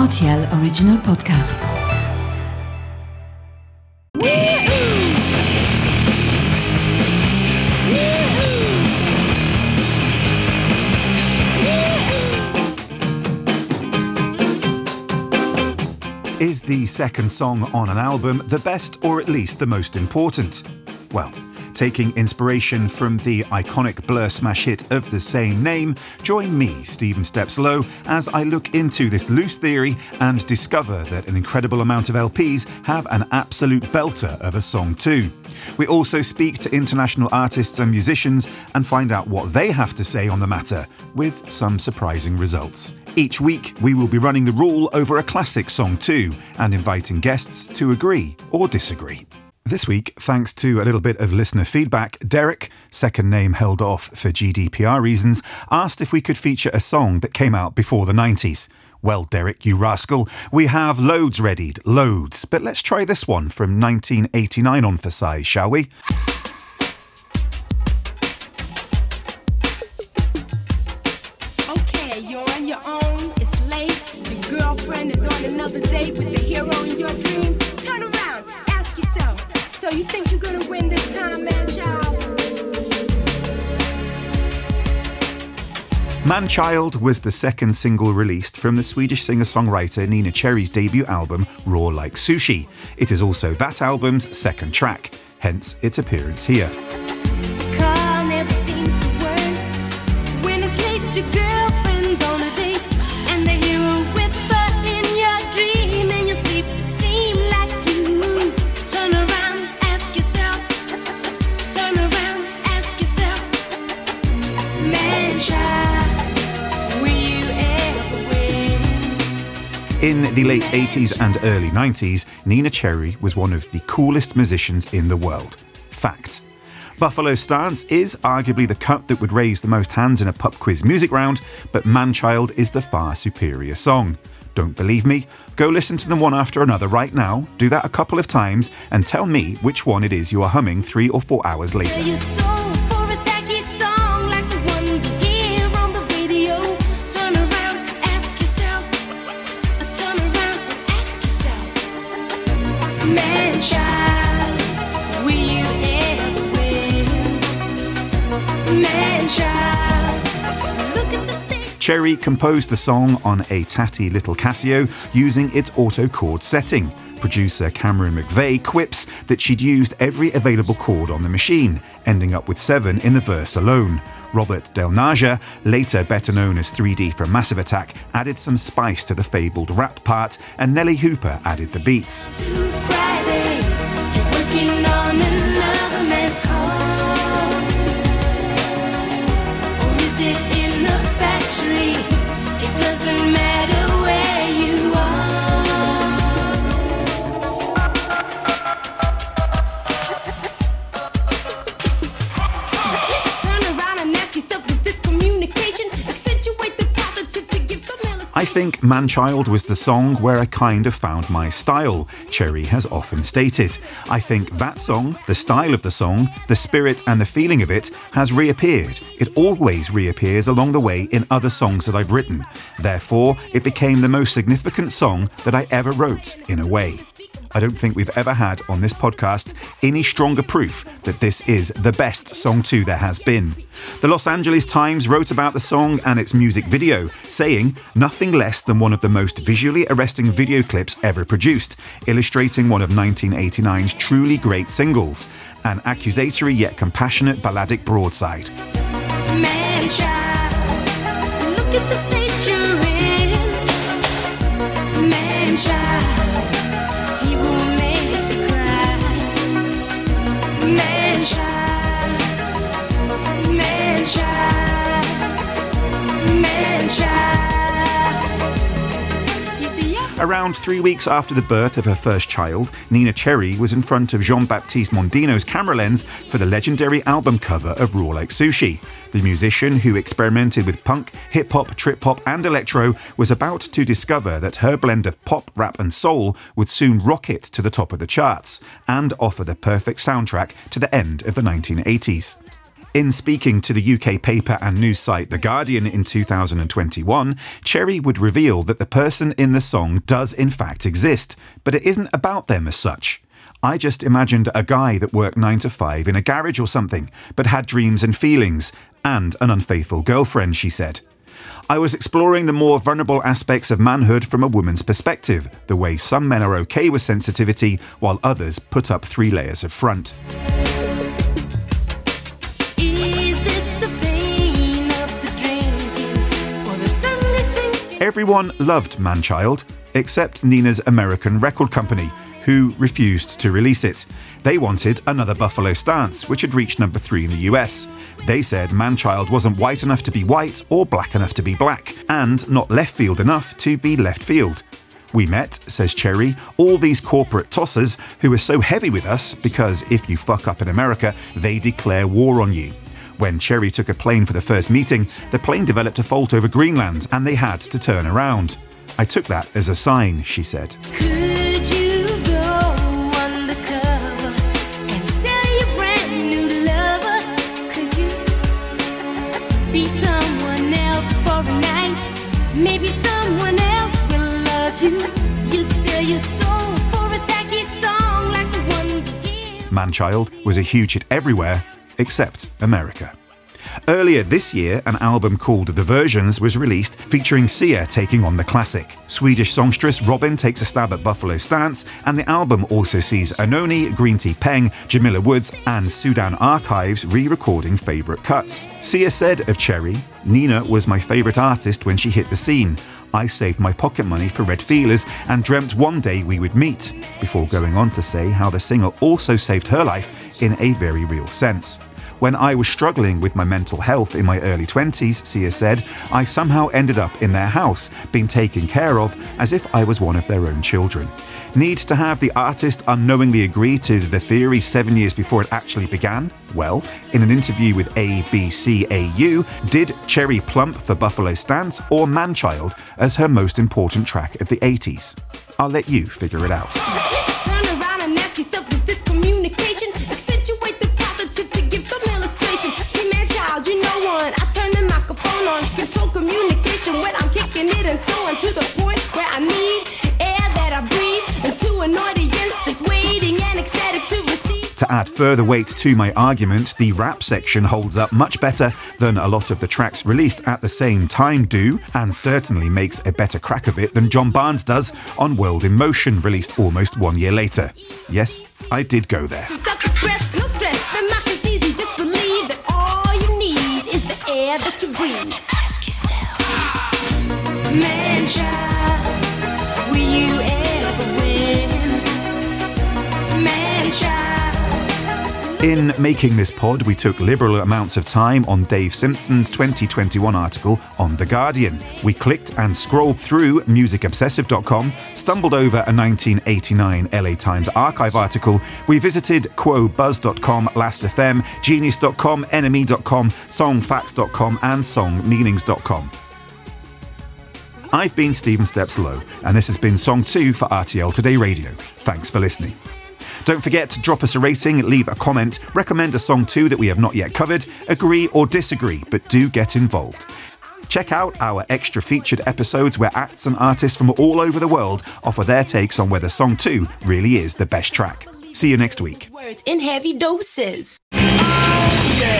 RTL Original Podcast. Is the second song on an album the best or at least the most important? Well, taking inspiration from the iconic Blur smash hit of the same name, join me, Stephen Steps Low, as I look into this loose theory and discover that an incredible amount of LPs have an absolute belter of a song too. We also speak to international artists and musicians and find out what they have to say on the matter, with some surprising results. Each week, we will be running the rule over a classic song too, and inviting guests to agree or disagree. This week, thanks to a little bit of listener feedback, Derek, second name held off for GDPR reasons, asked if we could feature a song that came out before the 90s. Well, Derek, you rascal, we have loads readied, loads. But let's try this one from 1989 on for size, shall we? Okay, So you think you're gonna win this time, man, child? Manchild was the second single released from the Swedish singer songwriter Neneh Cherry's debut album, Raw Like Sushi. It is also that album's second track, hence its appearance here. In the late 80s and early 90s, Neneh Cherry was one of the coolest musicians in the world. Fact. Buffalo Stance is arguably the cup that would raise the most hands in a pub quiz music round, but Manchild is the far superior song. Don't believe me? Go listen to them one after another right now, do that a couple of times, and tell me which one it is you are humming three or four hours later. Cherry composed the song on a tatty little Casio using its auto chord setting. Producer Cameron McVey quips that she'd used every available chord on the machine, ending up with seven in the verse alone. Robert Del Naja, later better known as 3D from Massive Attack, added some spice to the fabled rap part, and Nellee Hooper added the beats. I think Manchild was the song where I kind of found my style, Cherry has often stated. I think that song, the style of the song, the spirit and the feeling of it has reappeared. It always reappears along the way in other songs that I've written. Therefore, it became the most significant song that I ever wrote, in a way. I don't think we've ever had on this podcast any stronger proof that this is the best song 2 there has been. The Los Angeles Times wrote about the song and its music video, saying nothing less than one of the most visually arresting video clips ever produced, illustrating one of 1989's truly great singles, an accusatory yet compassionate balladic broadside. Man, child, Around three weeks after the birth of her first child, Neneh Cherry was in front of Jean Baptiste Mondino's camera lens for the legendary album cover of Raw Like Sushi. The musician who experimented with punk, hip hop, trip hop, and electro was about to discover that her blend of pop, rap, and soul would soon rocket to the top of the charts and offer the perfect soundtrack to the end of the 1980s. In speaking to the UK paper and news site The Guardian in 2021, Cherry would reveal that the person in the song does in fact exist, but it isn't about them as such. I just imagined a guy that worked 9 to 5 in a garage or something, but had dreams and feelings, and an unfaithful girlfriend, she said. I was exploring the more vulnerable aspects of manhood from a woman's perspective, the way some men are okay with sensitivity while others put up three layers of front. Everyone loved Manchild, except Neneh's American record company, who refused to release it. They wanted another Buffalo Stance, which had reached number three in the US. They said Manchild wasn't white enough to be white or black enough to be black, and not left field enough to be left field. We met, says Cherry, all these corporate tossers who are so heavy with us because if you fuck up in America, they declare war on you. When Cherry took a plane for the first meeting, the plane developed a fault over Greenland and they had to turn around. I took that as a sign, she said. Maybe someone else will love you. You'd sell your soul for a tacky song like the ones you hear. Manchild was a huge hit everywhere except America. Earlier this year, an album called The Versions was released featuring Sia taking on the classic. Swedish songstress Robyn takes a stab at Buffalo Stance, and the album also sees Anohni, Green Tea Peng, Jamila Woods, and Sudan Archives re recording favourite cuts. Sia said of Cherry, Neneh was my favourite artist when she hit the scene. I saved my pocket money for Red Feelers and dreamt one day we would meet, before going on to say how the singer also saved her life in a very real sense. When I was struggling with my mental health in my early 20s, Sia said, I somehow ended up in their house, being taken care of as if I was one of their own children. Need to have the artist unknowingly agree to the theory seven years before it actually began? Well, in an interview with ABCAU, did Cherry plump for Buffalo Stance or Manchild as her most important track of the 80s? I'll let you figure it out. When I'm kicking it and to the point where I need air that I breathe an audience that's waiting and ecstatic to receive. To add further weight to my argument, the rap section holds up much better than a lot of the tracks released at the same time do, and certainly makes a better crack of it than John Barnes does on World in Motion, released almost one year later. Yes, I did go there. Self-express, In making this pod, we took liberal amounts of time on Dave Simpson's 2021 article on The Guardian. We clicked and scrolled through musicobsessive.com, stumbled over a 1989 LA Times archive article. We visited qobuz.com, last.fm, genius.com, nme.com, songfacts.com, and songmeanings.com. I've been Stephen Steps Low, and this has been Song 2 for RTL Today Radio. Thanks for listening. Don't forget to drop us a rating, leave a comment, recommend a song too that we have not yet covered, agree or disagree, but do get involved. Check out our extra featured episodes where acts and artists from all over the world offer their takes on whether Song 2 really is the best track. See you next week. Words in heavy doses. Oh, yeah.